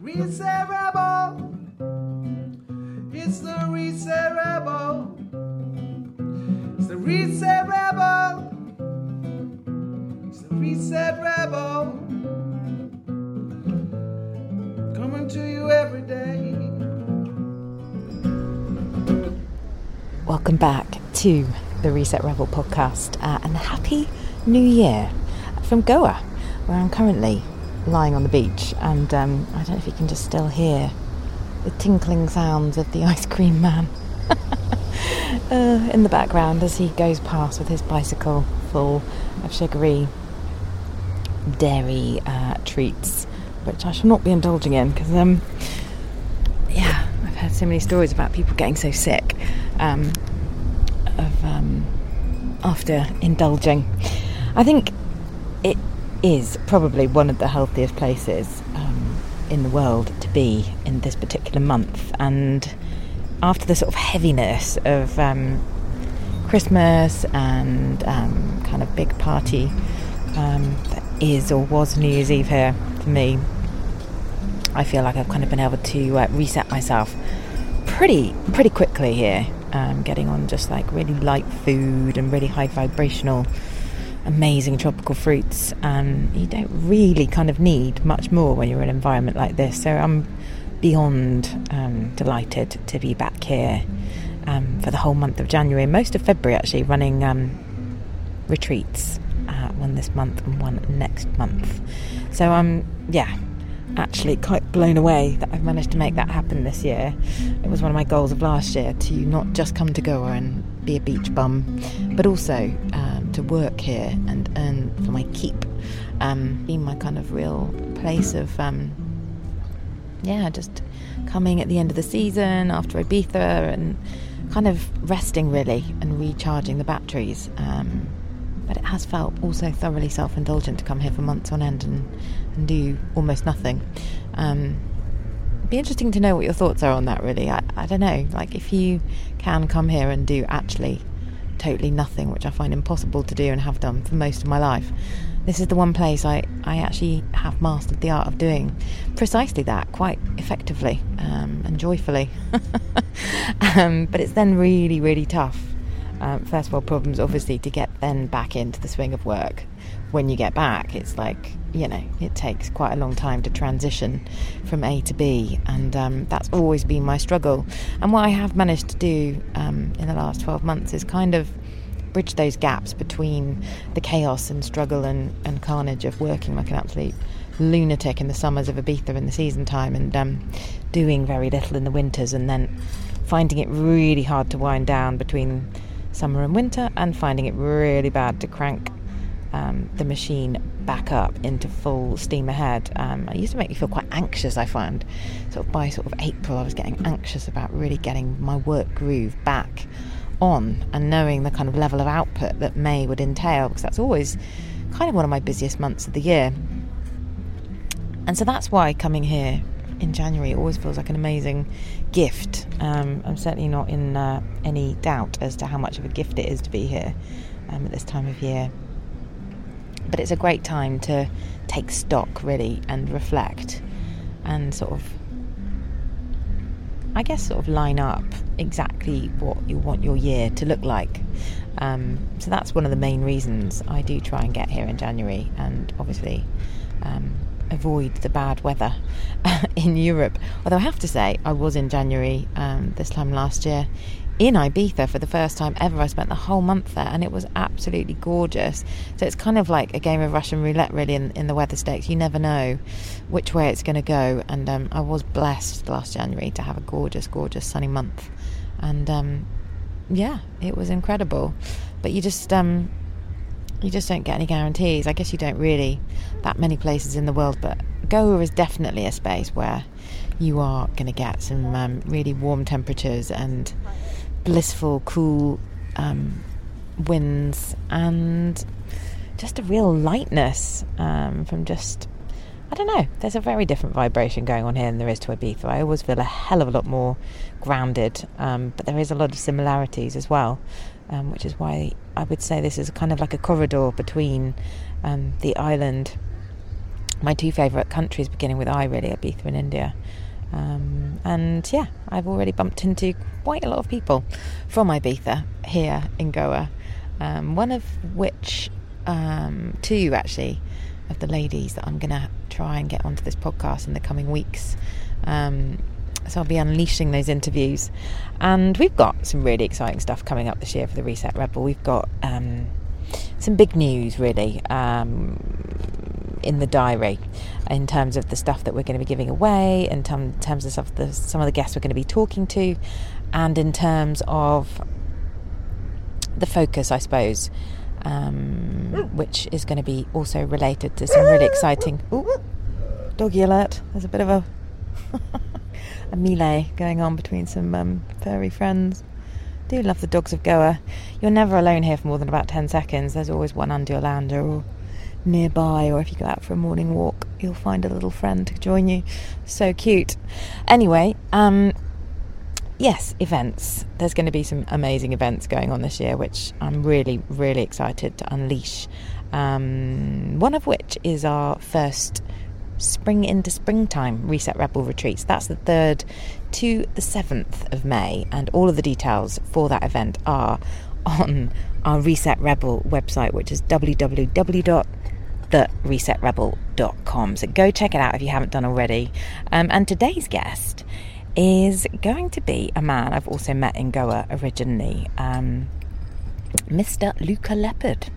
Reset Rebel. It's the Reset Rebel. It's the Reset Rebel. It's the Reset Rebel. Coming to you every day. Welcome back to the Reset Rebel podcast uh, and happy new year from Goa, where I'm currently lying on the beach. And um, I don't know if you can just still hear the tinkling sounds of the ice cream man uh, in the background as he goes past with his bicycle full of sugary dairy uh, treats, which I shall not be indulging in because, um, yeah, I've heard so many stories about people getting so sick um, of um, after indulging. I think is probably one of the healthiest places um, in the world to be in this particular month, and after the sort of heaviness of um, Christmas and um, kind of big party um, that is or was New Year's Eve here for me, I feel like I've kind of been able to uh, reset myself pretty pretty quickly here. Um, getting on just like really light food and really high vibrational, amazing tropical fruits. and you don't really kind of need much more when you're in an environment like this. So I'm beyond um, delighted to be back here um, for the whole month of January, most of February actually, running um, retreats. Uh, one this month and one next month. So I'm yeah actually quite blown away that I've managed to make that happen this year. It was one of my goals of last year to not just come to Goa and be a beach bum, but also um, to work here and earn for my keep. Um, being my kind of real place of, um, yeah, just coming at the end of the season after Ibiza and kind of resting really and recharging the batteries. Um, but it has felt also thoroughly self indulgent to come here for months on end and, and do almost nothing. Um, it'd be interesting to know what your thoughts are on that, really. I, I don't know, like if you can come here and do actually totally nothing, which I find impossible to do and have done for most of my life. This is the one place I, I actually have mastered the art of doing precisely that quite effectively um, and joyfully. um, but it's then really, really tough um, first world problems, obviously, to get then back into the swing of work. When you get back, it's like, you know, it takes quite a long time to transition from A to B, and um, that's always been my struggle. And what I have managed to do um, in the last 12 months is kind of bridge those gaps between the chaos and struggle and, and carnage of working like an absolute lunatic in the summers of Ibiza in the season time and um, doing very little in the winters, and then finding it really hard to wind down between summer and winter, and finding it really bad to crank um, the machine back up into full steam ahead. Um, it used to make me feel quite anxious. I find, sort of by sort of April, I was getting anxious about really getting my work groove back on and knowing the kind of level of output that May would entail, because that's always kind of one of my busiest months of the year. And so that's why coming here in January always feels like an amazing gift. Um, I'm certainly not in uh, any doubt as to how much of a gift it is to be here um, at this time of year. But it's a great time to take stock, really, and reflect and sort of, I guess, sort of line up exactly what you want your year to look like. Um, so that's one of the main reasons I do try and get here in January, and obviously. Um, avoid the bad weather in Europe. Although I have to say, I was in January um, this time last year in Ibiza for the first time ever. I spent the whole month there and it was absolutely gorgeous. So it's kind of like a game of Russian roulette, really, in, in the weather stakes. You never know which way it's going to go. And um, I was blessed last January to have a gorgeous, gorgeous sunny month. And um, yeah, it was incredible. But you just. Um, you just don't get any guarantees. I guess you don't really that many places in the world, but Goa is definitely a space where you are going to get some um, really warm temperatures and blissful, cool um, winds and just a real lightness um, from just. I don't know. There's a very different vibration going on here than there is to Ibiza. I always feel a hell of a lot more grounded, um, but there is a lot of similarities as well um, which is why I would say this is kind of like a corridor between um, the island my two favourite countries, beginning with I, really, Ibiza and India. Um, and yeah, I've already bumped into quite a lot of people from Ibiza here in Goa. Um, one of which, um, two actually, of the ladies that I'm going to try and get onto this podcast in the coming weeks. Um, so I'll be unleashing those interviews. And we've got some really exciting stuff coming up this year for the Reset Rebel. We've got um, some big news, really, um, in the diary in terms of the stuff that we're going to be giving away, in terms of some of the, some of the guests we're going to be talking to, and in terms of the focus, I suppose, um, which is going to be also related to some really exciting. Ooh, doggy alert! There's a bit of a a melee going on between some um, furry friends. Do love the dogs of Goa. You're never alone here for more than about 10 seconds. There's always one under your lander or nearby, or if you go out for a morning walk, you'll find a little friend to join you. So cute. Anyway, um, yes, events. There's going to be some amazing events going on this year, which I'm really, really excited to unleash. Um, one of which is our first spring into springtime Reset Rebel retreats. That's the 3rd to the 7th of May, and all of the details for that event are on our Reset Rebel website, which is www.theresetrebel.com. So go check it out if you haven't done already. Um, and today's guest is going to be a man I've also met in Goa originally. Um, Mr. Louka Leppard.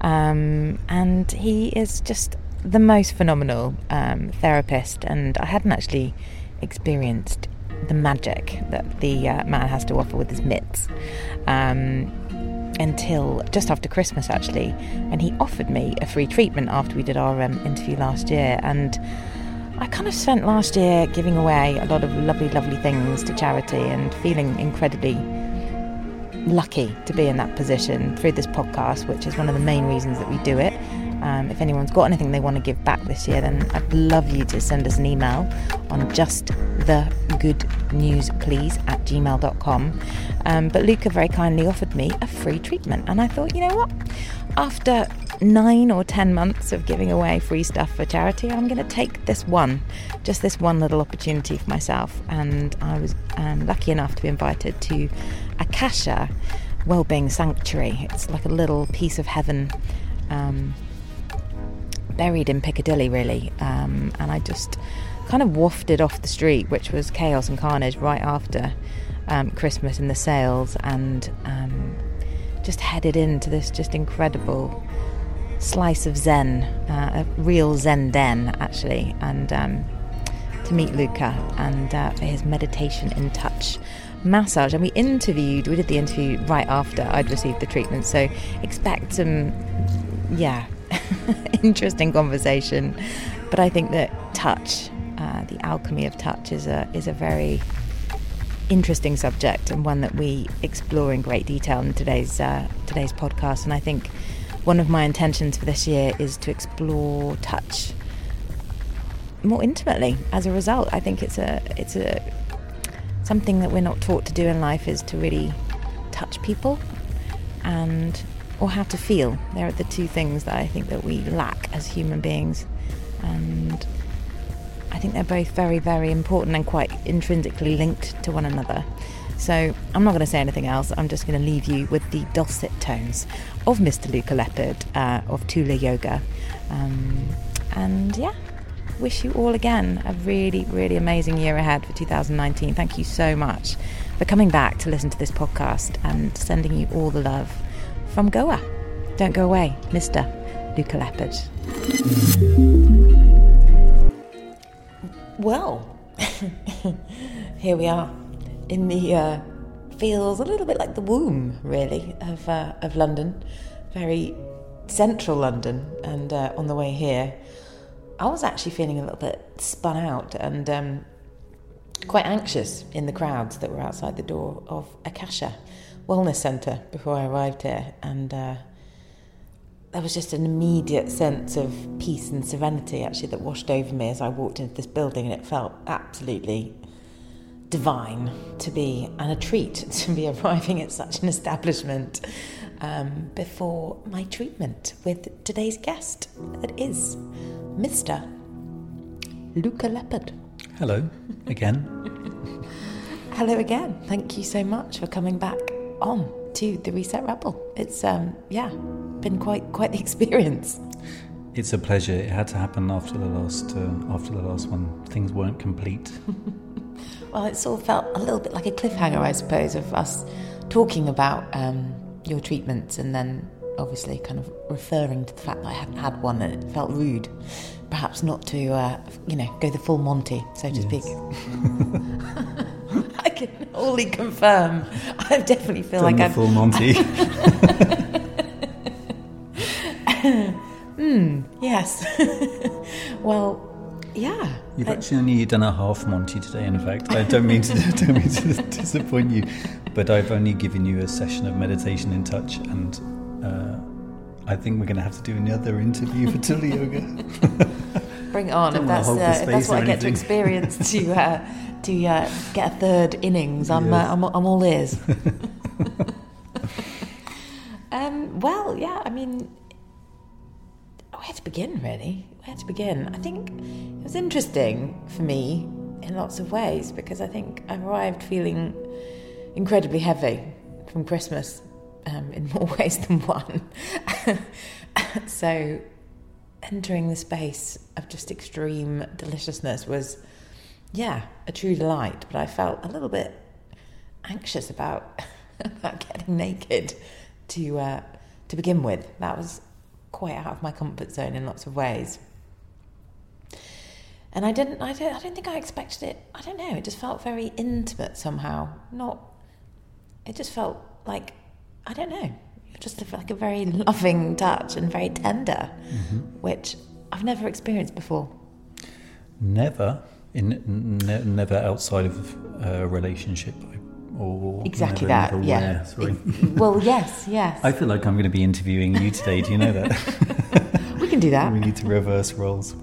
Um, and he is just the most phenomenal um, therapist, and I hadn't actually experienced the magic that the uh, man has to offer with his mitts um, until just after Christmas, actually. And he offered me a free treatment after we did our um, interview last year. And I kind of spent last year giving away a lot of lovely, lovely things to charity and feeling incredibly lucky to be in that position through this podcast, which is one of the main reasons that we do it. Um, if anyone's got anything they want to give back this year, then I'd love you to send us an email on just the good news please at gmail.com. Um, but Louka very kindly offered me a free treatment, and I thought, you know what? After nine or ten months of giving away free stuff for charity, I'm going to take this one, just this one little opportunity for myself. And I was um, lucky enough to be invited to Akasha Wellbeing Sanctuary. It's like a little piece of heaven. Um, buried in Piccadilly, really. Um, and I just kind of wafted off the street, which was chaos and carnage right after um, Christmas and the sales, and um, just headed into this just incredible slice of Zen, uh, a real Zen den, actually, and um, to meet Louka and uh, for his meditation in touch massage. And we interviewed, we did the interview right after I'd received the treatment, so expect some, yeah, interesting conversation. But I think that touch, uh, the alchemy of touch, is a is a very interesting subject and one that we explore in great detail in today's uh, today's podcast. And I think one of my intentions for this year is to explore touch more intimately. As a result, I think it's a it's a something that we're not taught to do in life is to really touch people and or how to feel. They're the two things that I think that we lack as human beings. And I think they're both very, very important and quite intrinsically linked to one another. So I'm not going to say anything else. I'm just going to leave you with the dulcet tones of Mr. Louka Leppard uh, of Tula Yoga. Um, and yeah, wish you all again a really, really amazing year ahead for 2019. Thank you so much for coming back to listen to this podcast and sending you all the love from Goa. Don't go away, Mr. Louka Leppard. Well, here we are in the uh, feels a little bit like the womb, really, of uh, of London, very central London. And uh, on the way here, I was actually feeling a little bit spun out and um, quite anxious in the crowds that were outside the door of Akasha wellness centre before I arrived here, and uh, there was just an immediate sense of peace and serenity actually that washed over me as I walked into this building, and it felt absolutely divine to be and a treat to be arriving at such an establishment um, before my treatment with today's guest. That is Mr. Louka Leppard. Hello, again. Hello again. Thank you so much for coming back on to the Reset Rebel. It's um yeah, been quite quite the experience. It's a pleasure. It had to happen after the last uh, after the last one. Things weren't complete. Well, it sort of felt a little bit like a cliffhanger, I suppose, of us talking about um, your treatments and then obviously kind of referring to the fact that I hadn't had one and it felt rude, perhaps not to, uh, you know, go the full Monty, so to speak. I can only confirm. I definitely feel Done like I'm. full Monty. Hmm. Yes. well, yeah. You've I- actually only done a half Monty today. In fact, I don't mean to don't mean to disappoint you, but I've only given you a session of meditation in touch, and uh, I think we're going to have to do another interview for Tula Yoga. Bring it on if that's, uh, if that's what I get to experience to uh, to uh, get a third innings. I'm, Yes. uh, I'm I'm all ears. um, well, yeah. I mean, where to begin? Really, where to begin? I think it was interesting for me in lots of ways because I think I arrived feeling incredibly heavy from Christmas um, in more ways than one. so entering the space of just extreme deliciousness was, yeah, a true delight. But I felt a little bit anxious about about getting naked to uh, to begin with. That was quite out of my comfort zone in lots of ways. And I didn't, I don't, I don't think I expected it. I don't know. It just felt very intimate somehow. Not. It just felt like, I don't know, just like a very loving touch and very tender, which I've never experienced before. Never, in ne- never outside of a relationship, or Exactly never, that. never yeah. where, well, yes, yes. I feel like I'm going to be interviewing you today. Do you know that? we can do that. we need to reverse roles.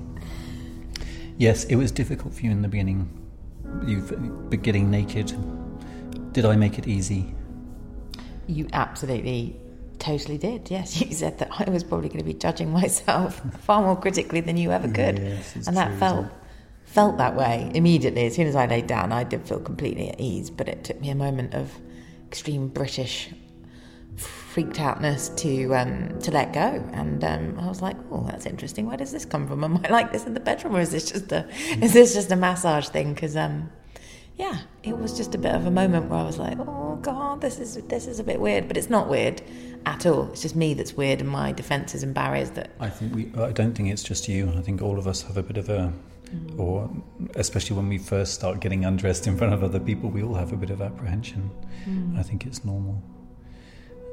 Yes, it was difficult for you in the beginning. You've but getting naked. Did I make it easy? You absolutely, totally did. Yes, you said that I was probably going to be judging myself far more critically than you ever could, Yes, it's and that true, felt? Felt that way immediately. As soon as I laid down, I did feel completely at ease. But it took me a moment of extreme British freaked outness to um, to let go, and um, I was like, "Oh, that's interesting. Where does this come from? Am I like this in the bedroom, or is this just a is this just a massage thing?" Because um, yeah, it was just a bit of a moment where I was like, "Oh God, this is this is a bit weird," but it's not weird at all. It's just me that's weird, and my defences and barriers that I think we. I don't think it's just you. I think all of us have a bit of a, or especially when we first start getting undressed in front of other people, we all have a bit of apprehension. I think it's normal,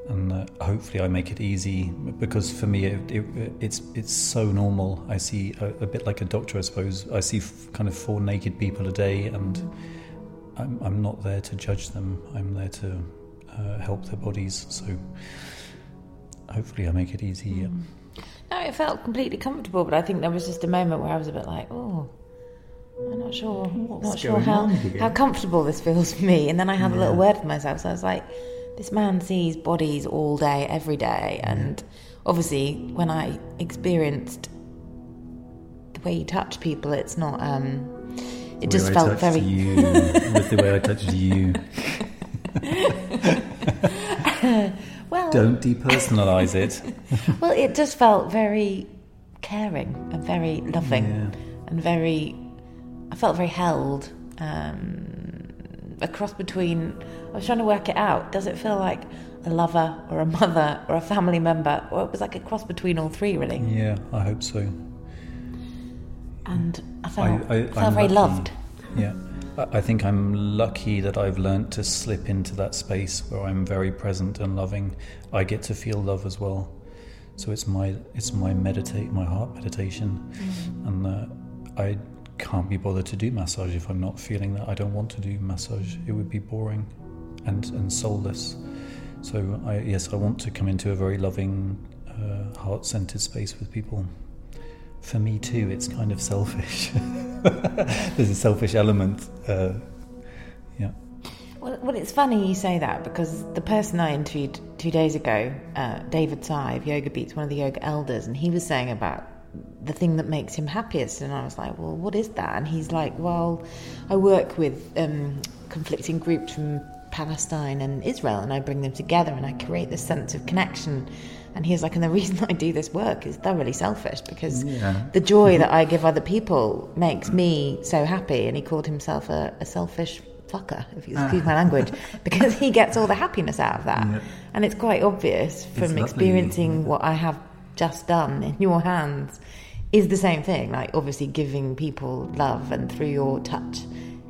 and uh, hopefully I make it easy because for me it, it, it's it's so normal. I see a, a bit like a doctor, I suppose. I see f- kind of four naked people a day, and I'm I'm not there to judge them. I'm there to uh, help their bodies. So hopefully I make it easy. yeah. No, it felt completely comfortable, but I think there was just a moment where I was a bit like, oh, I'm not sure, not sure how how comfortable this feels for me. And then I had a little word for myself, so I was like, this man sees bodies all day, every day, and obviously when I experienced the way you touch people, it's not. um It just I felt very. you with the way I touched you. Don't depersonalize it. Well, it just felt very caring and very loving Yeah. and very. I felt very held. Um, a cross between. I was trying to work it out. Does it feel like a lover or a mother or a family member? Or it was like a cross between all three, really. Yeah, I hope so. And I felt, I, I, felt I'm very lucky. loved. Yeah, I, think I'm lucky that I've learnt to slip into that space where I'm very present and loving. I get to feel love as well. So it's my it's my meditate my heart meditation, and uh, I can't be bothered to do massage if I'm not feeling that. I don't want to do massage. It would be boring, and and soulless. So I yes I want to come into a very loving, uh, heart centered space with people. For me too, it's kind of selfish. There's a selfish element. Uh, yeah. Well, well, it's funny you say that because the person I interviewed two days ago, uh, David Sye, Yoga Beats, one of the yoga elders, and he was saying about the thing that makes him happiest. And I was like, well, what is that? And he's like, well, I work with um, conflicting groups from Palestine and Israel, and I bring them together and I create this sense of connection. And he was like, and the reason I do this work is thoroughly selfish because Yeah. the joy that I give other people makes me so happy. And he called himself a, a selfish fucker, if you excuse my ah. language, because he gets all the happiness out of that. Yeah. And it's quite obvious from experiencing what I have just done in your hands is the same thing. Like obviously giving people love and through your touch,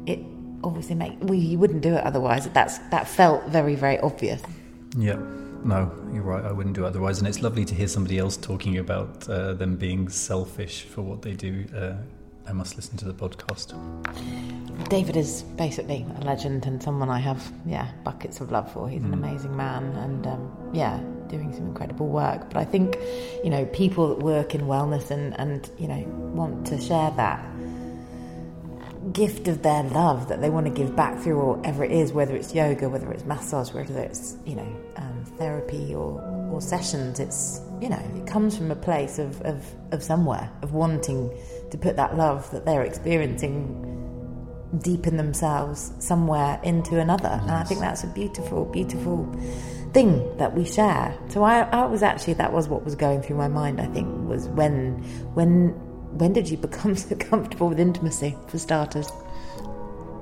it obviously make well, you wouldn't do it otherwise. That's that felt very very obvious. Yeah. No, you're right. I wouldn't do otherwise. And it's lovely to hear somebody else talking about uh, them being selfish for what they do. Uh, I must listen to the podcast. David is basically a legend and someone I have yeah buckets of love for. He's an amazing man and um, yeah doing some incredible work. But I think you know people that work in wellness and and you know want to share that gift of their love that they want to give back through whatever it is, whether it's yoga, whether it's massage, whether it's you know um, therapy or or sessions. It's you know it comes from a place of, of of somewhere of wanting to put that love that they're experiencing deep in themselves somewhere into another. And I think that's a beautiful, beautiful thing that we share. So I, I was actually that was what was going through my mind. I think was when when when did you become so comfortable with intimacy for starters?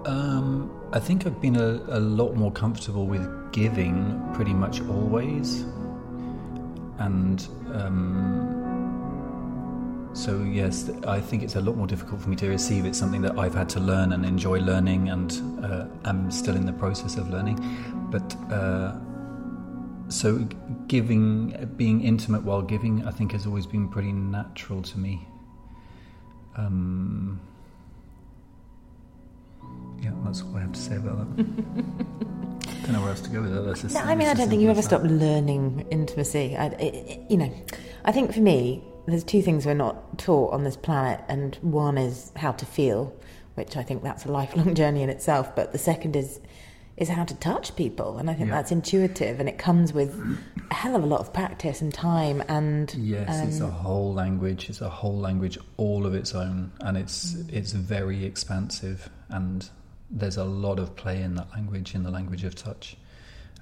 Um, I think I've been a, a lot more comfortable with giving pretty much always. And um, so, yes, I think it's a lot more difficult for me to receive. It's something that I've had to learn and enjoy learning, and uh, I'm still in the process of learning. But uh, so, giving, being intimate while giving, I think has always been pretty natural to me. Um, yeah, that's all I have to say about that. don't know where else to go with that. That's just, No, I mean, I don't think you ever stop learning intimacy. I, it, you know, I think for me, there's two things we're not taught on this planet, and one is how to feel, which I think that's a lifelong journey in itself. But the second is is how to touch people, and I think Yeah. that's intuitive, and it comes with a hell of a lot of practice and time. And Yes, it's a um, whole language. It's a whole language all of its own, and it's it's very expansive. And there's a lot of play in that language, in the language of touch.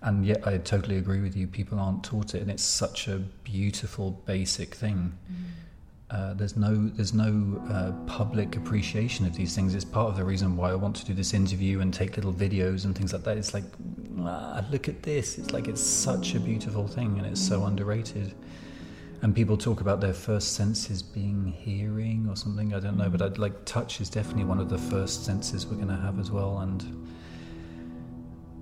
And yet, I totally agree with you. People aren't taught it, and it's such a beautiful, basic thing. Uh, there's no there's no uh, public appreciation of these things. It's part of the reason why I want to do this interview and take little videos and things like that. It's like, ah, look at this. It's like it's such a beautiful thing, and it's so underrated. And people talk about their first senses being hearing or something. I don't know, but mm. I'd like touch is definitely one of the first senses we're going to have as well, and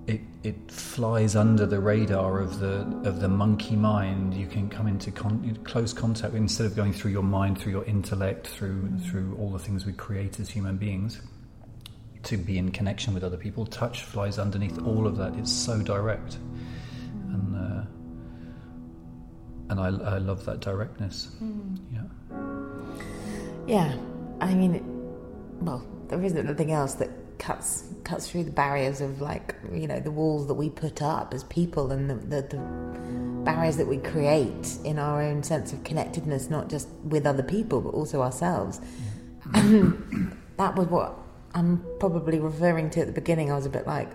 it it flies under the radar of the of the monkey mind. You can come into con- close contact instead of going through your mind, through your intellect, through mm. through all the things we create as human beings. To be in connection with other people, touch flies underneath all of that. It's so direct, and I, I love that directness. Hmm. Yeah. Yeah, I mean, well, there isn't anything else that cuts cuts through the barriers of like you know the walls that we put up as people and the, the, the barriers that we create in our own sense of connectedness, not just with other people but also ourselves. And that was what I'm probably referring to at the beginning. I was a bit like,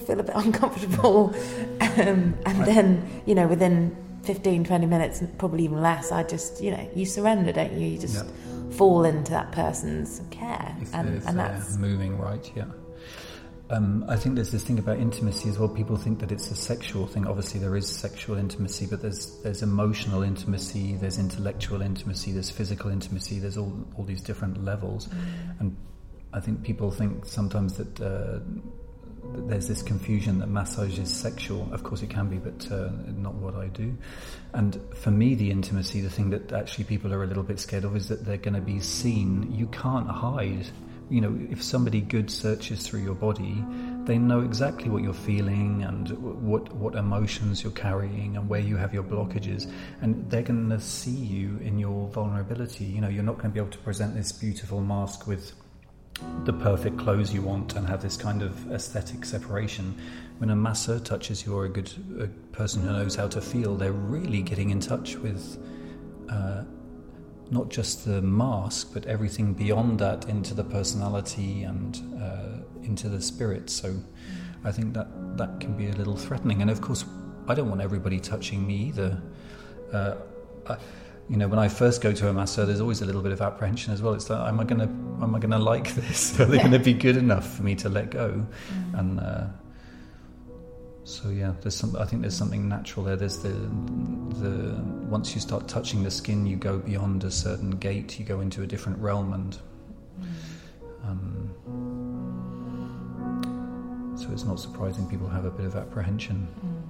feel a bit uncomfortable, um, and then you know within 15, 20 minutes, probably even less, I just you know you surrender, don't you? You just Yeah. fall into that person's care, if and they're, and they're that's moving right, yeah. Um, I think there's this thing about intimacy as well. People think that it's a sexual thing. Obviously, there is sexual intimacy, but there's there's emotional intimacy, there's intellectual intimacy, there's physical intimacy. There's all all these different levels, and I think people think sometimes that. Uh, that there's this confusion that massage is sexual. Of course, it can be, but uh, not what I do. And for me, the intimacy, the thing that actually people are a little bit scared of, is that they're going to be seen. You can't hide. You know, if somebody good searches through your body, they know exactly what you're feeling and what what emotions you're carrying and where you have your blockages, and they're going to see you in your vulnerability. You know, you're not going to be able to present this beautiful mask with the perfect clothes you want and have this kind of aesthetic separation. When a masseur touches you or a good a person who knows how to feel, they're really getting in touch with uh, not just the mask, but everything beyond that into the personality and uh, into the spirit. So I think that that can be a little threatening. And of course, I don't want everybody touching me either. Uh, I, you know, when I first go to a masseur, there's always a little bit of apprehension as well. It's like, am I gonna, am I gonna like this? Are they gonna be good enough for me to let go? Mm. And uh, so yeah, there's some. I think there's something natural there. There's the the once you start touching the skin, you go beyond a certain gate. You go into a different realm, and um, so it's not surprising people have a bit of apprehension. Mm.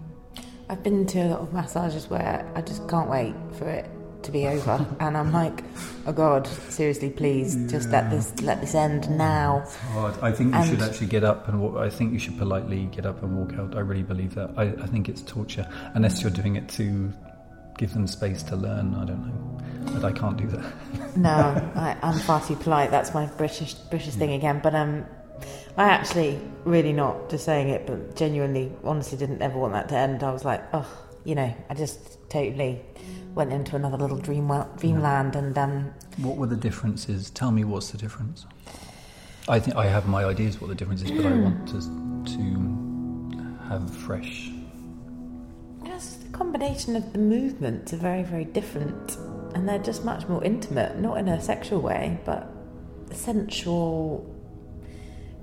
I've been to a lot of massages where I just can't wait for it to be over, and I'm like, oh God, seriously, please, yeah. just let this let this end now. It's hard. I think you and should actually get up and walk. I think you should politely get up and walk out. I really believe that. I, I think it's torture unless you're doing it to give them space to learn. I don't know, but I can't do that. no, I, am far too polite. That's my British British thing again. But um, I actually really not just saying it, but genuinely, honestly, didn't ever want that to end. I was like, oh, you know, I just totally went into another little dream dreamland and um, what were the differences? Tell me what's the difference. I think i have my ideas what the difference is but i want to to have fresh just the combination of the movements are very very different and they're just much more intimate not in a sexual way but sensual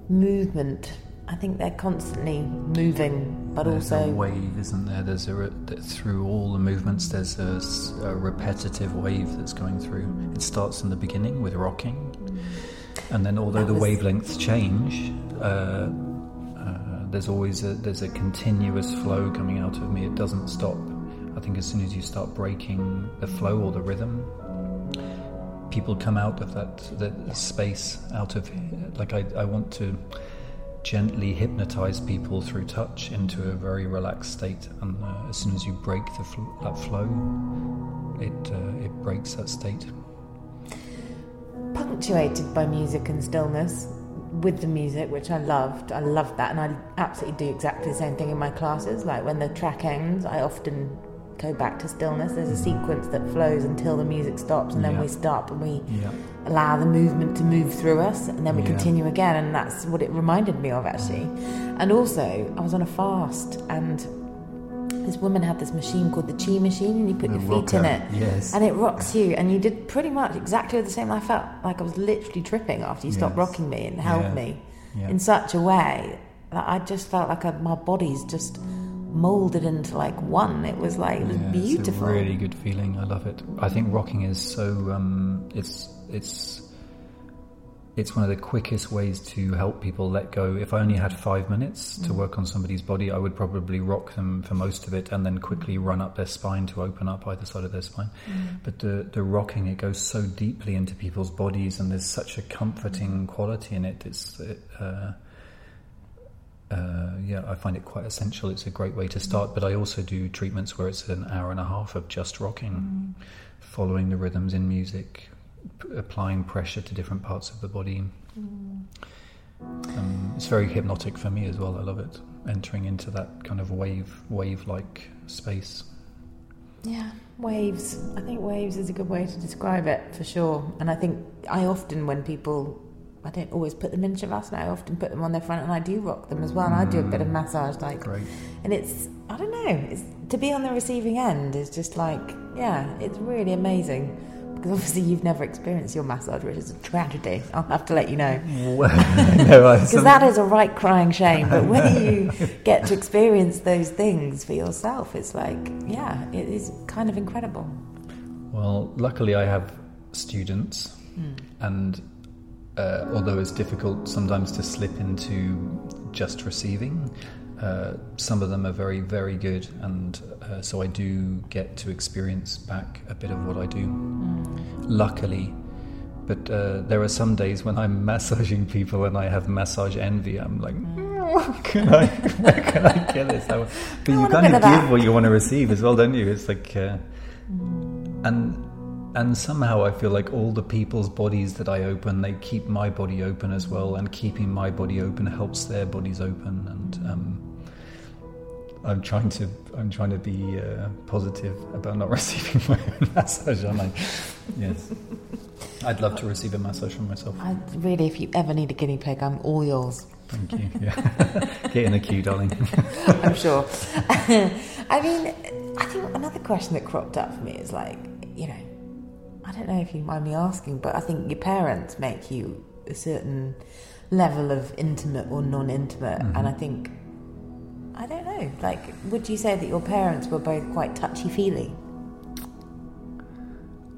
movement. I think they're constantly moving, but there's also a wave, isn't there? There's a through all the movements. There's a, a, repetitive wave that's going through. It starts in the beginning with rocking, and then although the wavelengths change, uh, uh, there's always a there's a continuous flow coming out of me. It doesn't stop. I think as soon as you start breaking the flow or the rhythm, people come out of that that space. Out of like I, I want to gently hypnotize people through touch into a very relaxed state. And uh, as soon as you break fl- that flow, it uh, it breaks that state. Punctuated by music and stillness, with the music, which I loved. I loved that, and I absolutely do exactly the same thing in my classes. Like when the track ends, I often go back to stillness. There's a sequence that flows until the music stops, and then yeah. we stop and we yeah. allow the movement to move through us, and then we yeah. continue again. And that's what it reminded me of actually. And also, I was on a fast, and this woman had this machine called the chi machine, and you put the your feet rocker. in it, yes. and it rocks you. And you did pretty much exactly the same. I felt like I was literally tripping after you yes. stopped rocking me and held me in such a way that I just felt like a, my body's just molded into like one. It was like it was yeah, beautiful. It's a really good feeling. I love it. I think rocking is so um, it's it's it's one of the quickest ways to help people let go. If I only had five minutes mm. to work on somebody's body, I would probably rock them for most of it and then quickly run up their spine to open up either side of their spine. Mm. But the, the rocking, it goes so deeply into people's bodies and there's such a comforting quality in it. It's, it, uh, uh, yeah, I find it quite essential. It's a great way to start, but I also do treatments where it's an hour and a half of just rocking, mm. following the rhythms in music, p- applying pressure to different parts of the body. Mm. Um, it's very hypnotic for me as well. I love it, entering into that kind of wave, wave-like space. Yeah, waves. I think waves is a good way to describe it for sure. And I think I often, when people I don't always put them in shavasana. I often put them on their front, and I do rock them as well. And I do a bit of mm. massage, like, Great. and it's I don't know. It's to be on the receiving end is just like yeah, it's really amazing. Because obviously you've never experienced your massage, which is a tragedy. I'll have to let you know. Because no, that is a right crying shame. But when you get to experience those things for yourself, it's like yeah, it is kind of incredible. Well, luckily I have students, mm. and uh, although it's difficult sometimes to slip into just receiving, uh, some of them are very, very good, and uh, so I do get to experience back a bit of what I do. Mm. Luckily, but uh, there are some days when I'm massaging people and I have massage envy. I'm like, mm. can I, where can I get this? But you kind of give what you want to receive as well, don't you? It's like, uh, mm. and and somehow I feel like all the people's bodies that I open, they keep my body open as well, and keeping my body open helps their bodies open. And um, I'm trying to I'm trying to be uh, positive about not receiving my own massage, aren't I? Yes. I'd love to receive a massage from myself. I, really, if you ever need a guinea pig, I'm all yours. Thank you. Yeah. Get in the queue, darling. I'm sure. I mean, I think another question that cropped up for me is like, you know, I don't know if you mind me asking, but I think your parents make you a certain level of intimate or non-intimate, Mm-hmm. and I think I don't know. Like, would you say that your parents were both quite touchy-feely?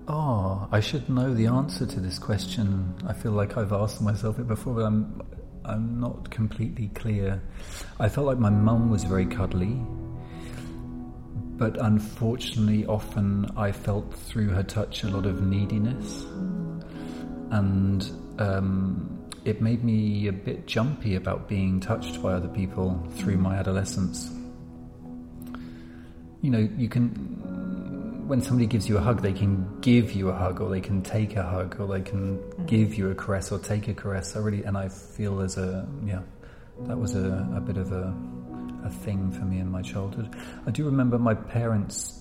Oh, I should know the answer to this question. I feel like I've asked myself it before, but I'm I'm not completely clear. I felt like my mum was very cuddly, but unfortunately, often I felt through her touch a lot of neediness, and um, it made me a bit jumpy about being touched by other people through my adolescence. You know, you can when somebody gives you a hug, they can give you a hug, or they can take a hug, or they can give you a caress, or take a caress. I really, and I feel there's a yeah, that was a, a bit of a a thing for me in my childhood. I do remember my parents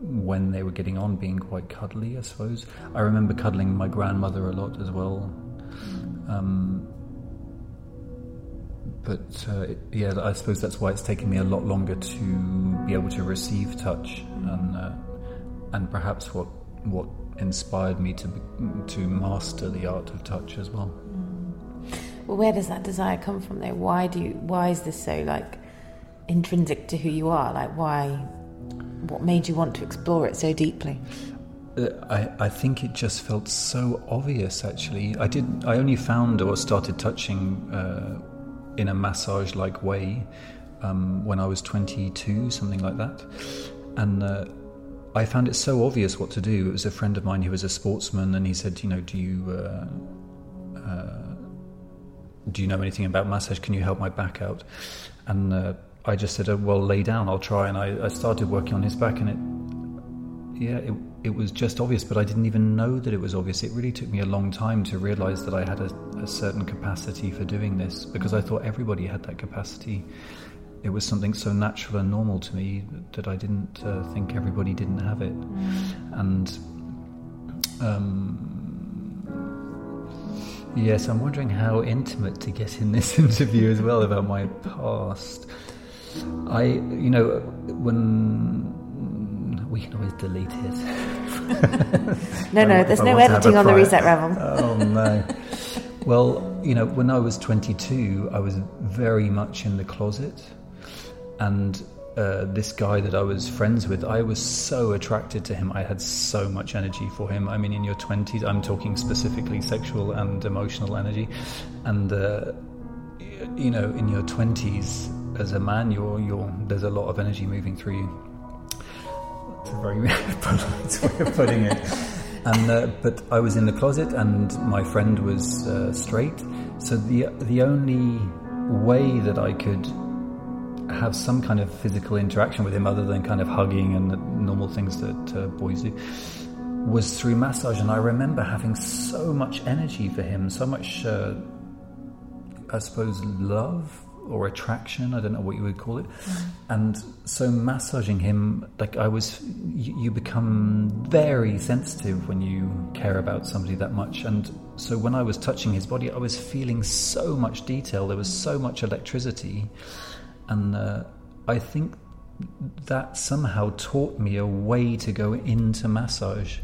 when they were getting on being quite cuddly. I suppose I remember cuddling my grandmother a lot as well. Um, but uh, yeah, I suppose that's why it's taken me a lot longer to be able to receive touch, and uh, and perhaps what what inspired me to to master the art of touch as well. Well, where does that desire come from, though? Why do you, why is this so like intrinsic to who you are? Like, why? What made you want to explore it so deeply? Uh, I, I think it just felt so obvious. Actually, I did. I only found or started touching uh, in a massage-like way um, when I was 22, something like that, and. Uh, I found it so obvious what to do. It was a friend of mine who was a sportsman, and he said, "You know, do you uh, uh, do you know anything about massage? Can you help my back out?" And uh, I just said, oh, "Well, lay down. I'll try." And I, I started working on his back, and it yeah, it, it was just obvious, but I didn't even know that it was obvious. It really took me a long time to realize that I had a, a certain capacity for doing this because I thought everybody had that capacity. It was something so natural and normal to me that I didn't uh, think everybody didn't have it. And um, yes, I'm wondering how intimate to get in this interview as well about my past. I, you know, when we can always delete it. No, no, there's no editing on the reset rebel. Oh no. Well, you know, when I was 22, I was very much in the closet, and uh, this guy that I was friends with, I was so attracted to him. I had so much energy for him. I mean, in your 20s, I'm talking specifically sexual and emotional energy, and uh, you know, in your 20s, as a man, you're, you're there's a lot of energy moving through you. It's a very polite way of putting it. And uh, but I was in the closet, and my friend was uh, straight. So the the only way that I could have some kind of physical interaction with him, other than kind of hugging and normal things that uh, boys do, was through massage. And I remember having so much energy for him, so much, uh, I suppose, love or attraction. I don't know what you would call it. And so massaging him, like I was, you, you become very sensitive when you care about somebody that much. And so when I was touching his body, I was feeling so much detail. There was so much electricity, and uh, I think that somehow taught me a way to go into massage.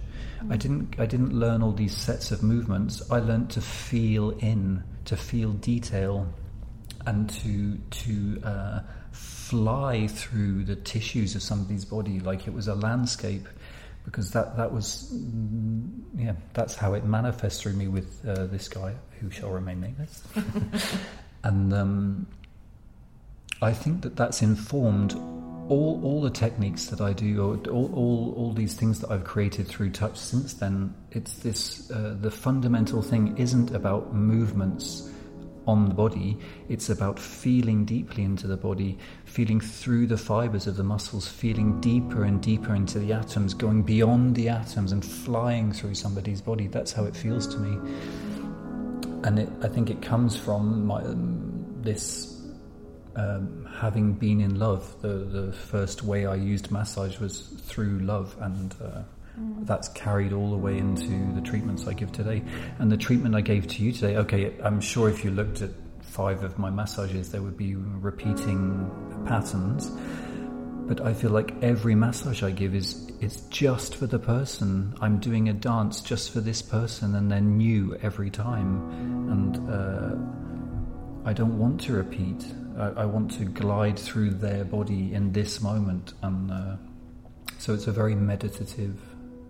I didn't I didn't learn all these sets of movements. I learned to feel in, to feel detail and to to uh, fly through the tissues of somebody's body like it was a landscape because that that was mm, yeah that's how it manifests through me with uh, this guy who shall remain nameless and um, I think that that's informed all all the techniques that I do, or all all, all these things that I've created through touch since then. It's this uh, the fundamental thing isn't about movements on the body. It's about feeling deeply into the body, feeling through the fibers of the muscles, feeling deeper and deeper into the atoms, going beyond the atoms and flying through somebody's body. That's how it feels to me, and it, I think it comes from my, um, this um, having been in love, the the first way I used massage was through love, and uh, that's carried all the way into the treatments I give today. And the treatment I gave to you today, okay, I'm sure if you looked at five of my massages, there would be repeating patterns. But I feel like every massage I give is it's just for the person. I'm doing a dance just for this person, and they're new every time. And uh, I don't want to repeat. I, I, want to glide through their body in this moment, and uh, so it's a very meditative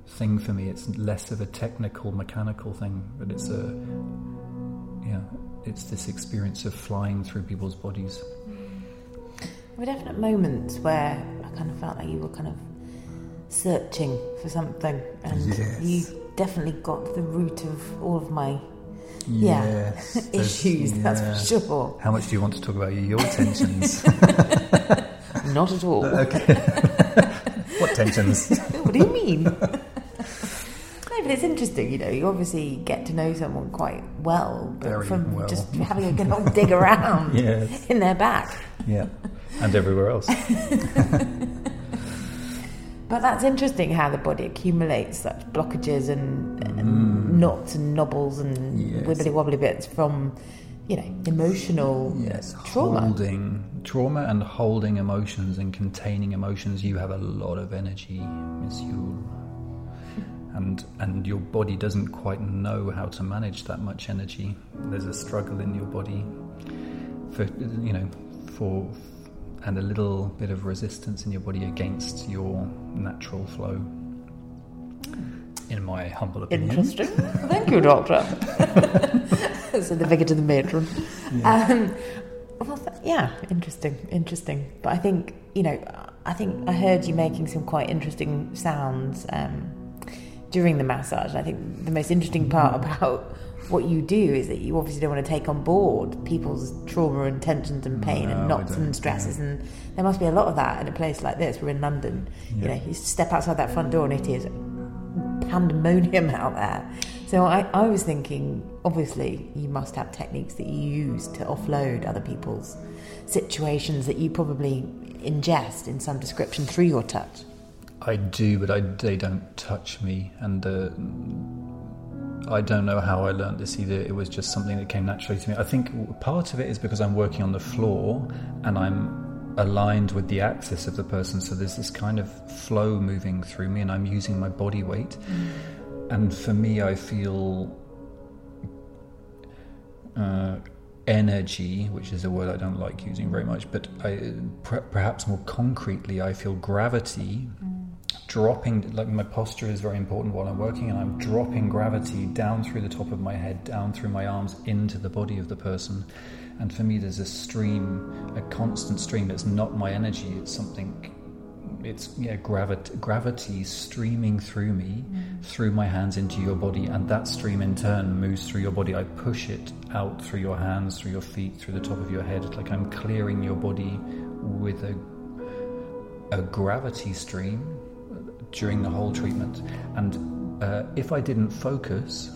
thing for me. It's less of a technical, mechanical thing, but it's a yeah, it's this experience of flying through people's bodies. There were definite moments where I kind of felt like you were kind of searching for something, and yes. you definitely got the root of all of my yes, yeah issues. Yeah. That's for sure. How much do you want to talk about your tensions? Not at all. Okay. what tensions? what do you mean? But it's interesting, you know. You obviously get to know someone quite well, but Very from well. just having a good old dig around Yes. in their back. Yeah, and everywhere else. But that's interesting how the body accumulates such blockages and, and knots and knobbles and Mm. Yes. wibbly wobbly bits from, you know, emotional Yes, trauma. holding trauma and holding emotions and containing emotions. You have a lot of energy, Miss Yule, and and your body doesn't quite know how to manage that much energy. There's a struggle in your body for you know for and a little bit of resistance in your body against your natural flow. In my humble opinion. Interesting. Thank you, Doctor. so the vicar to the matron. Um, well, th- yeah, interesting, interesting. But I think you know, I think I heard you making some quite interesting sounds um, during the massage. I think the most interesting part mm. about what you do is that you obviously don't want to take on board people's trauma and tensions and pain No, and knots and stresses, and there must be a lot of that in a place like this. We're in London. You know, you step outside that front door and it is pandemonium out there. So I, I was thinking, obviously, you must have techniques that you use to offload other people's situations that you probably ingest in some description through your touch. I do, but I, they don't touch me, and uh, I don't know how I learned this either. It was just something that came naturally to me. I think part of it is because I'm working on the floor and I'm aligned with the axis of the person, so there's this kind of flow moving through me, and I'm using my body weight. And for me, I feel uh, energy, which is a word I don't like using very much, but I, per- perhaps more concretely, I feel gravity dropping. Like my posture is very important while I'm working, and I'm dropping gravity down through the top of my head, down through my arms, into the body of the person. And for me, there's a stream, a constant stream. It's not my energy. It's something it's yeah gravity gravity streaming through me mm-hmm. through my hands into your body and that stream in turn moves through your body i push it out through your hands through your feet through the top of your head like i'm clearing your body with a a gravity stream during the whole treatment and uh, if i didn't focus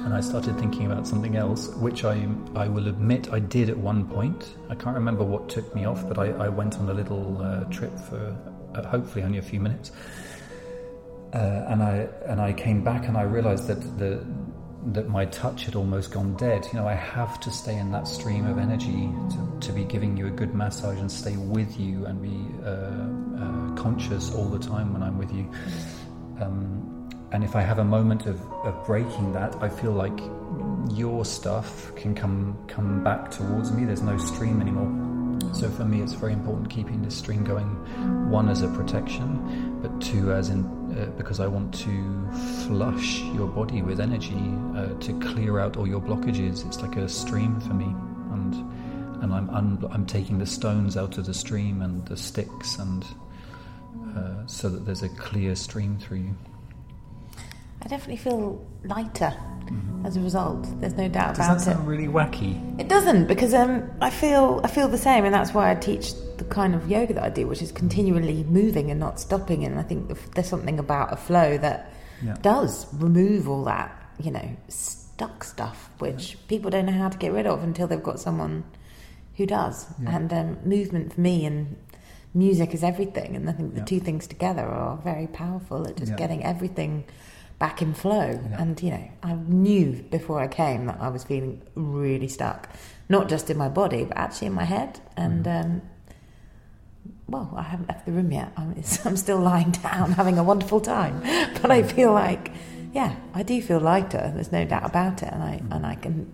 and I started thinking about something else, which I I will admit I did at one point. I can't remember what took me off, but I, I went on a little uh, trip for uh, hopefully only a few minutes, uh, and I and I came back and I realised that the that my touch had almost gone dead. You know, I have to stay in that stream of energy to, to be giving you a good massage and stay with you and be uh, uh, conscious all the time when I'm with you. Um, and if I have a moment of, of breaking that, I feel like your stuff can come come back towards me. There's no stream anymore. So for me, it's very important keeping this stream going. One as a protection, but two as in uh, because I want to flush your body with energy uh, to clear out all your blockages. It's like a stream for me, and and I'm un- I'm taking the stones out of the stream and the sticks, and uh, so that there's a clear stream through you. I definitely feel lighter as a result. There's no doubt Mm-hmm. Does about that it. sound really wacky? It doesn't because um, I feel I feel the same, and that's why I teach the kind of yoga that I do, which is continually moving and not stopping. And I think there's something about a flow that Yeah. does remove all that, you know, stuck stuff, which people don't know how to get rid of until they've got someone who does? Yeah. And um, movement for me and music is everything. And I think the Yeah. two things together are very powerful at just Yeah. getting everything back in flow. Yeah. And, you know, I knew before I came that I was feeling really stuck, not just in my body, but actually in my head. And, Mm-hmm. um, well, I haven't left the room yet. I'm, I'm still lying down having a wonderful time. But I feel like, yeah, I do feel lighter. There's no doubt about it. And I, and I can,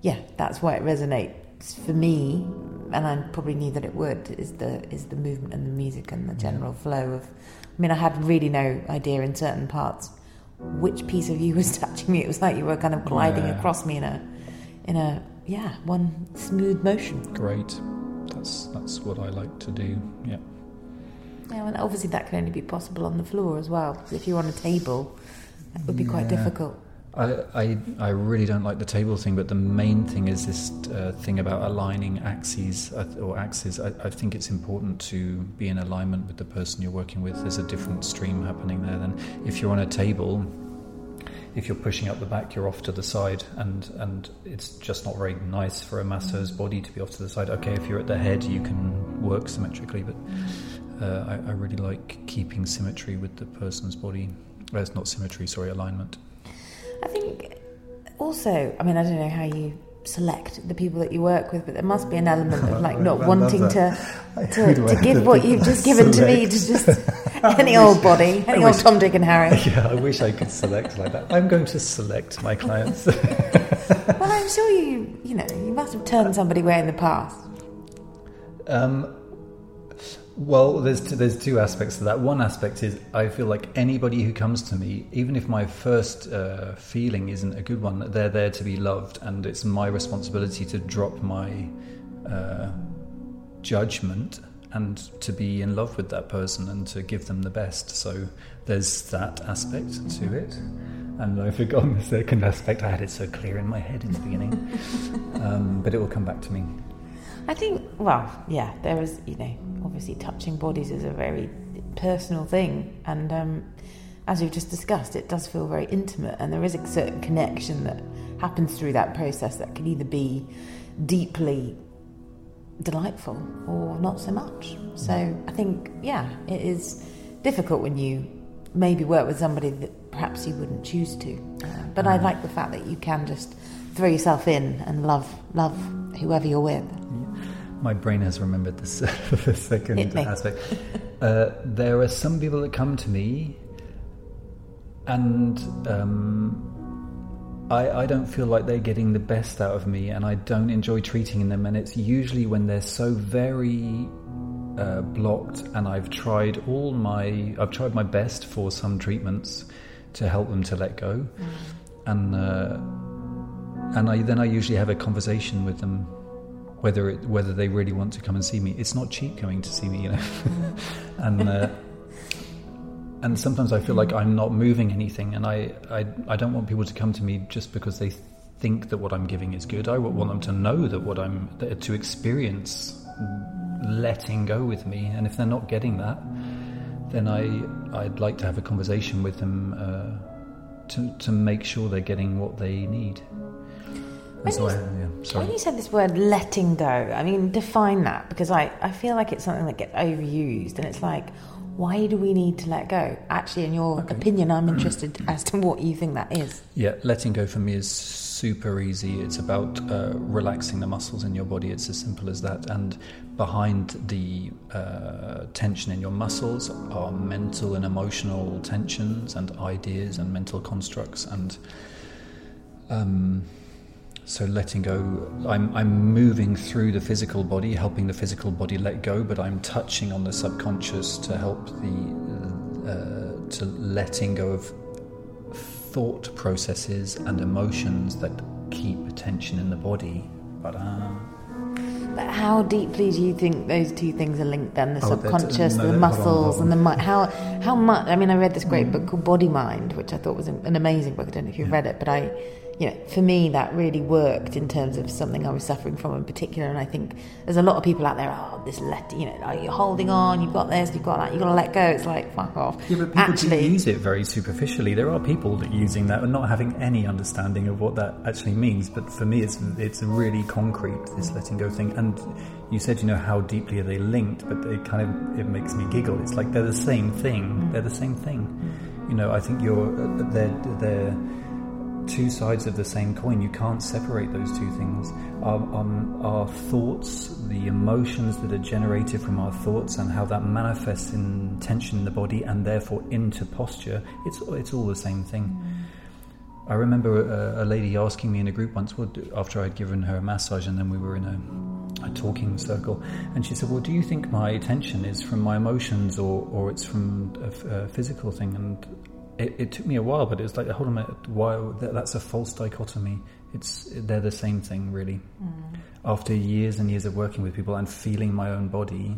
yeah, that's why it resonates for me. And I probably knew that it would is the is the movement and the music and the general flow of. I mean, I had really no idea in certain parts which piece of you was touching me. It was like you were kind of gliding Yeah. across me in a, in a yeah, one smooth motion. Great. That's that's what I like to do. Yeah. Yeah, and obviously that can only be possible on the floor as well. if you're on a table, it would be quite Yeah. difficult. I, I I really don't like the table thing, but the main thing is this uh, thing about aligning axes uh, or axes. I, I think it's important to be in alignment with the person you're working with. There's a different stream happening there than if you're on a table. If you're pushing up the back, you're off to the side, and and it's just not very nice for a masseur's body to be off to the side. Okay, if you're at the head, you can work symmetrically, but uh, I, I really like keeping symmetry with the person's body. Uh, it's not symmetry, sorry, alignment. I think also, I mean, I don't know how you select the people that you work with, but there must be an element of like not wanting to to, Who do I to give what you've just given to me to just any old body, any old wish- Tom, Dick, and Harry. Yeah, I wish I could select like that. I'm going to select my clients. Well, I'm sure you, you know, you must have turned somebody away in the past. um, well, there's two, there's two aspects to that. One aspect is I feel like anybody who comes to me, even if my first uh, feeling isn't a good one, they're there to be loved, and it's my responsibility to drop my uh, judgment and to be in love with that person and to give them the best. So there's that aspect to it. And I've forgotten the second aspect. I had it so clear in my head in the beginning, um, but it will come back to me. I think, well, yeah, there is, you know, obviously touching bodies is a very personal thing. And um, as we've just discussed, it does feel very intimate. And there is a certain connection that happens through that process that can either be deeply delightful or not so much. So I think, yeah, it is difficult when you maybe work with somebody that perhaps you wouldn't choose to. Uh, but I like the fact that you can just throw yourself in and love love whoever you're with. My brain has remembered this the second aspect. Uh, there are some people that come to me, and um, I, I don't feel like they're getting the best out of me, and I don't enjoy treating them. And it's usually when they're so very uh, blocked, and I've tried all my I've tried my best for some treatments to help them to let go, and uh, and I then I usually have a conversation with them whether it, whether they really want to come and see me. It's not cheap coming to see me, you know. and uh, and sometimes I feel like I'm not moving anything, and I, I I don't want people to come to me just because they think that what I'm giving is good. I want them to know that what I'm to experience letting go with me, and if they're not getting that, then I I'd like to have a conversation with them uh, to to make sure they're getting what they need. And When so I, you- yeah, sorry. When you said this word letting go, I mean, define that because I, I feel like it's something that gets overused and it's like, why do we need to let go? Actually, in your opinion, I'm interested as to what you think that is. Yeah, letting go for me is super easy. It's about uh, relaxing the muscles in your body. It's as simple as that. And behind the uh, tension in your muscles are mental and emotional tensions and ideas and mental constructs. And um, so letting go, I'm, I'm moving through the physical body, helping the physical body let go, but I'm touching on the subconscious to help the uh, to letting go of thought processes and emotions that keep tension in the body. But uh, But how deeply do you think those two things are linked then? The Oh, subconscious, no, the that- hold on, muscles, hold and the How, how much? I mean, I read this great book called Body Mind, which I thought was an amazing book. I don't know if you've read it, but I, you know, for me, that really worked in terms of something I was suffering from in particular. And I think there's a lot of people out there, oh, this let, you know, oh, you're holding on, you've got this, you've got that, you've got to let go. It's like, fuck off. yeah, but people Actually, use it very superficially. There are people that are using that and not having any understanding of what that actually means. But for me, it's it's really concrete. This letting go thing. And you said, you know, how deeply are they linked? But it kind of it makes me giggle. It's like they're the same thing. They're the same thing. You know, I think you're uh, they're they're two sides of the same coin. You can't separate those two things. Our, um, our thoughts, the emotions that are generated from our thoughts, and how that manifests in tension in the body and therefore into posture, it's, it's all the same thing. I remember a, a lady asking me in a group once, after I'd given her a massage, and then we were in a, a talking circle, and she said, "Well, do you think my tension is from my emotions, or, or it's from a, a physical thing?" And it, it took me a while, but it was like, hold on a minute, why, that, that's a false dichotomy. It's they're the same thing, really. Mm. After years and years of working with people and feeling my own body,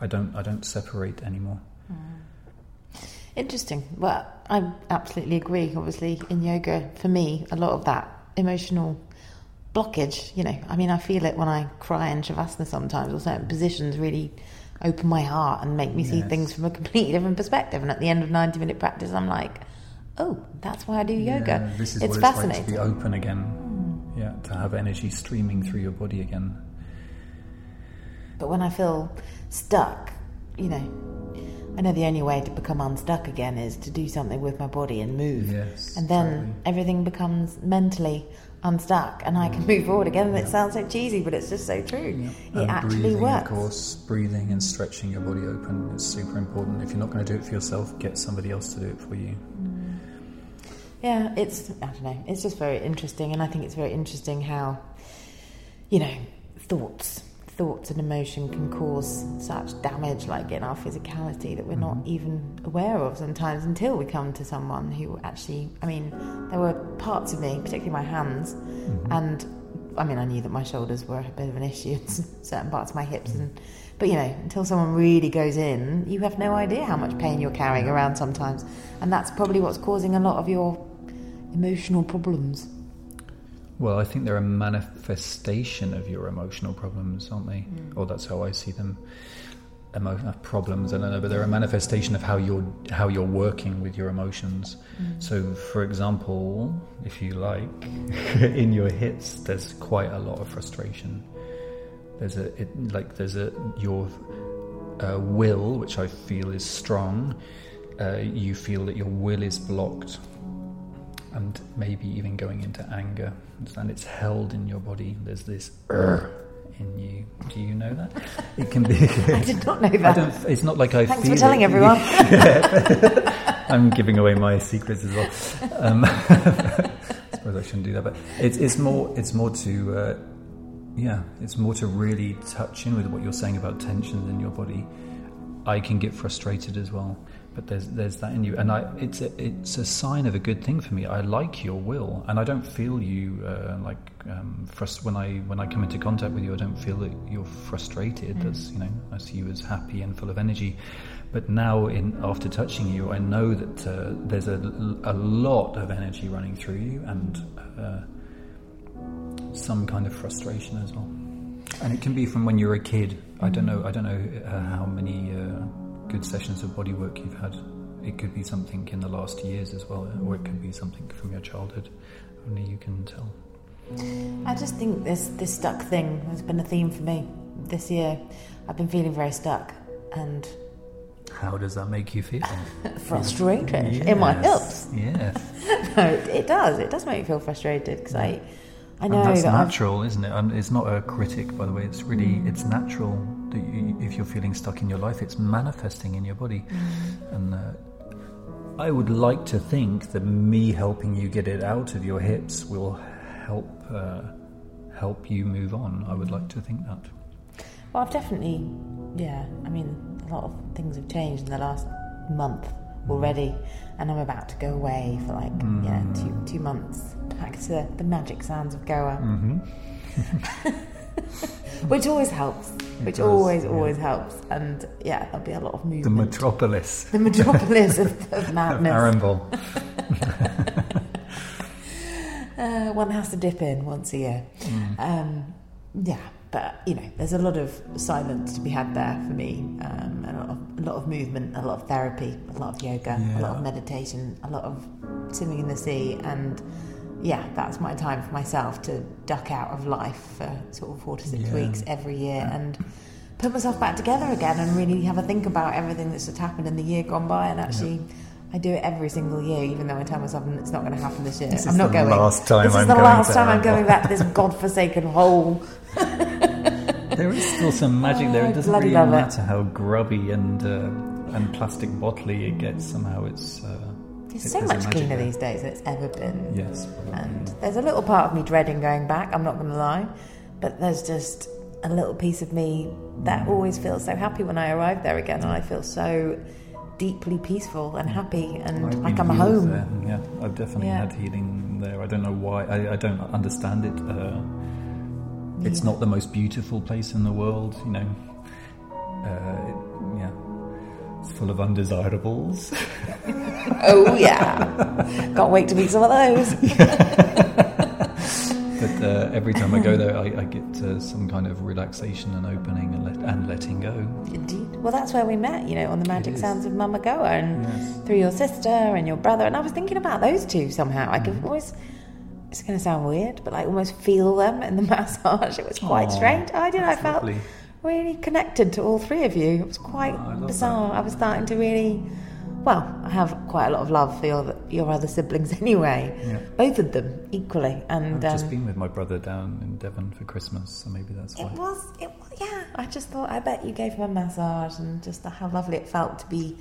I don't I don't separate anymore. Mm. Interesting. Well, I absolutely agree. Obviously, in yoga, for me, a lot of that emotional blockage, you know, I mean, I feel it when I cry in Shavasana sometimes, or certain positions really open my heart and make me see things from a completely different perspective. And at the end of 90 minute practice, I'm like, oh, that's why I do yoga. Yeah, this is it's what fascinating. it's like to be open again. Hmm. Yeah, to have energy streaming through your body again. But when I feel stuck, you know, I know the only way to become unstuck again is to do something with my body and move. Yes, and then totally. everything becomes mentally unstuck and I can mm. move forward again. And it sounds so cheesy, but it's just so true. It and actually breathing, works. of course, breathing and stretching your body open is super important. If you're not going to do it for yourself, get somebody else to do it for you. Mm. Yeah, it's I don't know. It's just very interesting, and I think it's very interesting how, you know, thoughts, thoughts and emotion can cause such damage, like in our physicality, that we're not mm-hmm. even aware of sometimes until we come to someone who actually. I mean, there were parts of me, particularly my hands, mm-hmm. and I mean, I knew that my shoulders were a bit of an issue, and certain parts of my hips, mm-hmm. and but you know, until someone really goes in, you have no idea how much pain you're carrying around sometimes, and that's probably what's causing a lot of your emotional problems. Well, I think they're a manifestation of your emotional problems, aren't they? Or that's how I see them. Emo- uh, problems, I don't know, but they're a manifestation of how you're how you're working with your emotions. So, for example, if you like, in your hits, there's quite a lot of frustration. There's a it, like there's a your uh, will, which I feel is strong. Uh, you feel that your will is blocked and maybe even going into anger. And it's held in your body. There's this "Urgh" in you. Do you know that? It can be. I did not know I that. don't. It's not like I. Thanks for telling it. everyone. I'm giving away my secrets as well. Um, I suppose I shouldn't do that, but it's it's more it's more to uh, yeah, it's more to really touch in with what you're saying about tensions in your body. I can get frustrated as well, but there's there's that in you, and I it's a, it's a sign of a good thing for me. I like your will, and I don't feel you uh, like um, frust- when I when I come into contact with you. I don't feel that you're frustrated. As you know, I see you as happy and full of energy. But now, in after touching you, I know that uh, there's a, a lot of energy running through you, and uh, some kind of frustration as well. And it can be from when you're a kid. I don't know. I don't know uh, how many uh, good sessions of body work you've had. It could be something in the last years as well, or it could be something from your childhood. Only you can tell. I just think this this stuck thing has been a theme for me this year. I've been feeling very stuck and How does that make you feel? frustrated in my hips. Yes. No, it, does. It does make me feel frustrated because I, I know And that's that I've- natural, isn't it? And it's not a critic, by the way. It's really mm. it's natural if you're feeling stuck in your life, it's manifesting in your body. And uh, I would like to think that me helping you get it out of your hips will help uh, help you move on. I would like to think that. Well, I've definitely, yeah. I mean, a lot of things have changed in the last month already, and I'm about to go away for like yeah two two months back to the magic sands of Goa, which always helps. Which does, always yeah. always helps, and yeah, there'll be a lot of movement. The metropolis The metropolis of, of madness. Arambol. Uh, one has to dip in once a year. Mm. Um, yeah, but you know, there's a lot of silence to be had there for me. Um, a, lot of, a lot of movement, a lot of therapy, a lot of yoga, a lot of meditation, a lot of swimming in the sea, and yeah, that's my time for myself to duck out of life for sort of four to six Yeah. weeks every year and put myself back together again and really have a think about everything that's just happened in the year gone by. And actually, I do it every single year, even though I tell myself it's not going to happen this year. This I'm is not the going. last time this is the last time I'm going back to this godforsaken hole. There is still some magic there. Oh, It doesn't bloody really love it. matter how grubby and uh, and plastic bottly it gets. Somehow it's. Uh, It's it- so much cleaner there. these days than it's ever been. Yes. probably. And there's a little part of me dreading going back, I'm not going to lie, but there's just a little piece of me that always feels so happy when I arrive there again, and I feel so deeply peaceful and happy and I've like I'm home. There. Yeah, I've definitely Yeah. had healing there. I don't know why. I, I don't understand it. Uh, it's Yeah. not the most beautiful place in the world, you know. Uh, it, yeah, it's full of undesirables. Oh, yeah. Can't wait to meet some of those. but uh, every time I go there, I, I get uh, some kind of relaxation and opening and, let, and letting go. Indeed. Well, that's where we met, you know, on the Magic. Sounds of Mama Goa and Yes. through your sister and your brother. And I was thinking about those two somehow. I Mm-hmm. could always, it's going to sound weird, but like almost feel them in the massage. It was quite Aw, strange. I did. I felt lovely. Really connected to all three of you. It was quite Oh, I bizarre. I was starting to really. Well, I have quite a lot of love for your your other siblings anyway, Yeah. both of them equally, and I've just um, been with my brother down in Devon for Christmas, so maybe that's why. it was, it was, yeah. I just thought, I bet you gave him a massage and just how lovely it felt to be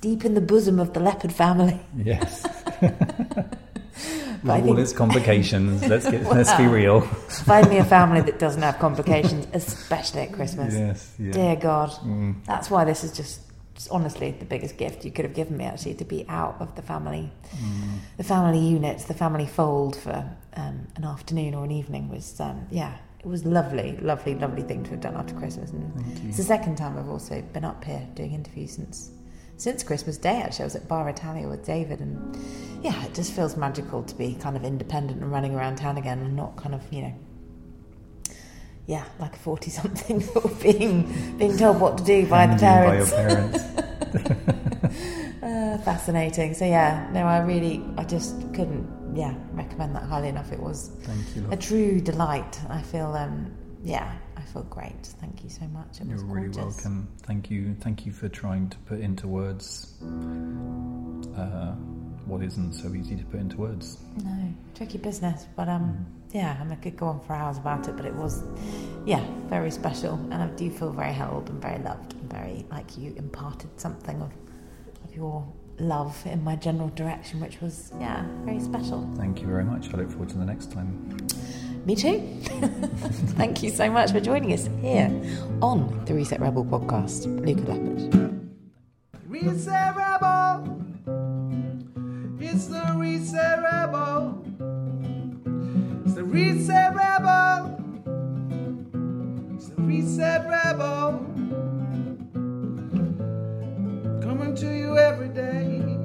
deep in the bosom of the Leppard family. Yes. With all its complications, let's get let's be real. Find me a family that doesn't have complications, especially at Christmas. Yes, yeah. Dear God, Mm. that's why this is just, just honestly the biggest gift you could have given me. Actually, to be out of the family, Mm. the family units, the family fold for um, an afternoon or an evening was, um, yeah, it was lovely, lovely, lovely thing to have done after Christmas. And. It's the second time I've also been up here doing interviews since since Christmas Day. Actually, I was at Bar Italia with David, and yeah, it just feels magical to be kind of independent and running around town again, and not kind of you know, yeah, like a forty-something sort being being told what to do by the parents. By your parents. Uh, fascinating. So yeah, no, I really, I just couldn't, yeah, recommend that highly enough. It was Thank you. a true delight. I feel, um, yeah, feel great. Thank you so much. It You're really welcome. Thank you. Thank you for trying to put into words uh, what isn't so easy to put into words. No, tricky business, but um, yeah, I, I could go on for hours about it, but it was, yeah, very special, and I do feel very held and very loved and very like you imparted something of, of your love in my general direction, which was yeah, very special. Thank you very much. I look forward to the next time. Me too. Thank you so much for joining us here on the Reset Rebel podcast. Louka Leppard. Reset Rebel. It's the Reset Rebel. It's the Reset Rebel. It's the Reset Rebel. Coming to you every day.